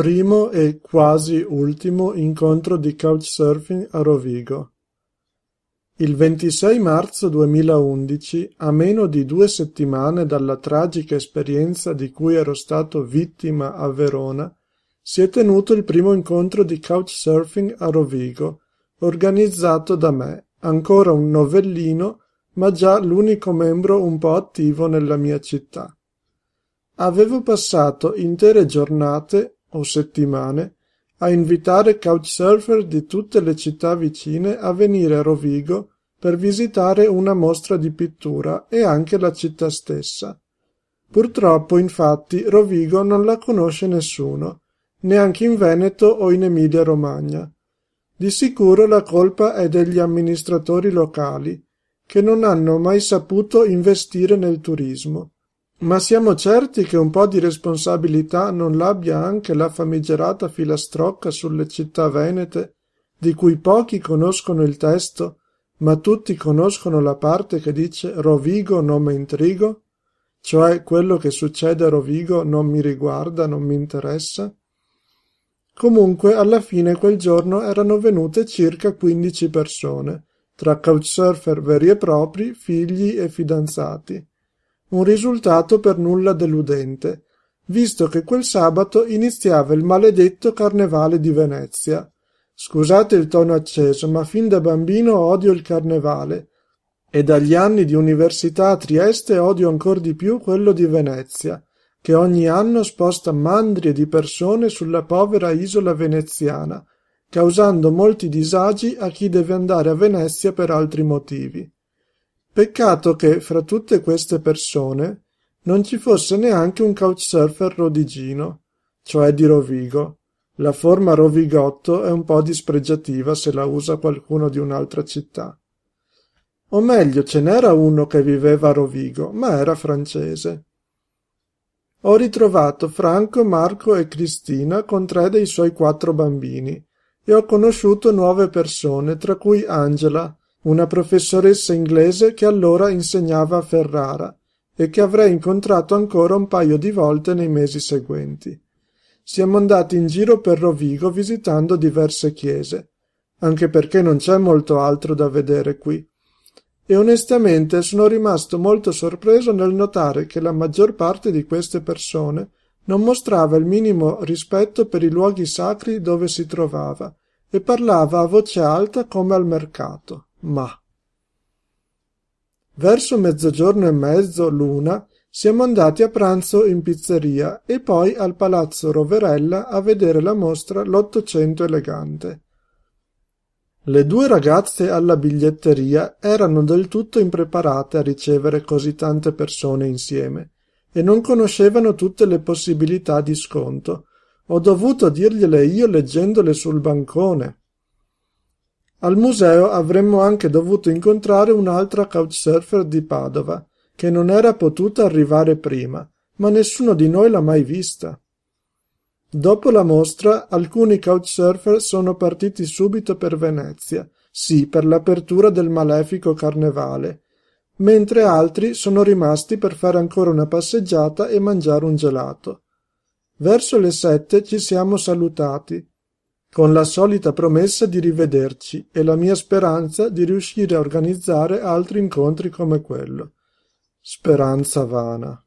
Primo e quasi ultimo incontro di couchsurfing a Rovigo. Il 26 marzo 2011, a meno di due settimane dalla tragica esperienza di cui ero stato vittima a Verona, si è tenuto il primo incontro di couchsurfing a Rovigo, organizzato da me, ancora un novellino, ma già l'unico membro un po' attivo nella mia città. Avevo passato intere giornate o settimane a invitare couchsurfer di tutte le città vicine a venire a Rovigo per visitare una mostra di pittura e anche la città stessa. Purtroppo, infatti, Rovigo non la conosce nessuno, neanche in Veneto o in Emilia Romagna. Di sicuro la colpa è degli amministratori locali, che non hanno mai saputo investire nel turismo. Ma siamo certi che un po' di responsabilità non l'abbia anche la famigerata filastrocca sulle città venete, di cui pochi conoscono il testo, ma tutti conoscono la parte che dice Rovigo non mi intrigo, cioè quello che succede a Rovigo non mi riguarda, non mi interessa? Comunque, alla fine quel giorno erano venute circa quindici persone, tra couchsurfer veri e propri, figli e fidanzati un risultato per nulla deludente, visto che quel sabato iniziava il maledetto carnevale di Venezia. Scusate il tono acceso, ma fin da bambino odio il carnevale, e dagli anni di università a Trieste odio ancor di più quello di Venezia, che ogni anno sposta mandrie di persone sulla povera isola veneziana, causando molti disagi a chi deve andare a Venezia per altri motivi. Peccato che, fra tutte queste persone, non ci fosse neanche un couchsurfer rodigino, cioè di Rovigo. La forma rovigotto è un po' dispregiativa se la usa qualcuno di un'altra città. O meglio, ce n'era uno che viveva a Rovigo, ma era francese. Ho ritrovato Franco, Marco e Cristina con tre dei suoi quattro bambini e ho conosciuto nuove persone, tra cui Angela, una professoressa inglese che allora insegnava a Ferrara e che avrei incontrato ancora un paio di volte nei mesi seguenti. Siamo andati in giro per Rovigo visitando diverse chiese, anche perché non c'è molto altro da vedere qui. E onestamente sono rimasto molto sorpreso nel notare che la maggior parte di queste persone non mostrava il minimo rispetto per i luoghi sacri dove si trovava e parlava a voce alta come al mercato ma verso mezzogiorno e mezzo l'una siamo andati a pranzo in pizzeria e poi al palazzo roverella a vedere la mostra l'ottocento elegante. Le due ragazze alla biglietteria erano del tutto impreparate a ricevere così tante persone insieme e non conoscevano tutte le possibilità di sconto. Ho dovuto dirgliele io leggendole sul bancone al museo avremmo anche dovuto incontrare un'altra couchsurfer di Padova, che non era potuta arrivare prima, ma nessuno di noi l'ha mai vista. Dopo la mostra, alcuni couchsurfer sono partiti subito per Venezia, sì, per l'apertura del malefico carnevale, mentre altri sono rimasti per fare ancora una passeggiata e mangiare un gelato. Verso le sette ci siamo salutati con la solita promessa di rivederci e la mia speranza di riuscire a organizzare altri incontri come quello. Speranza vana.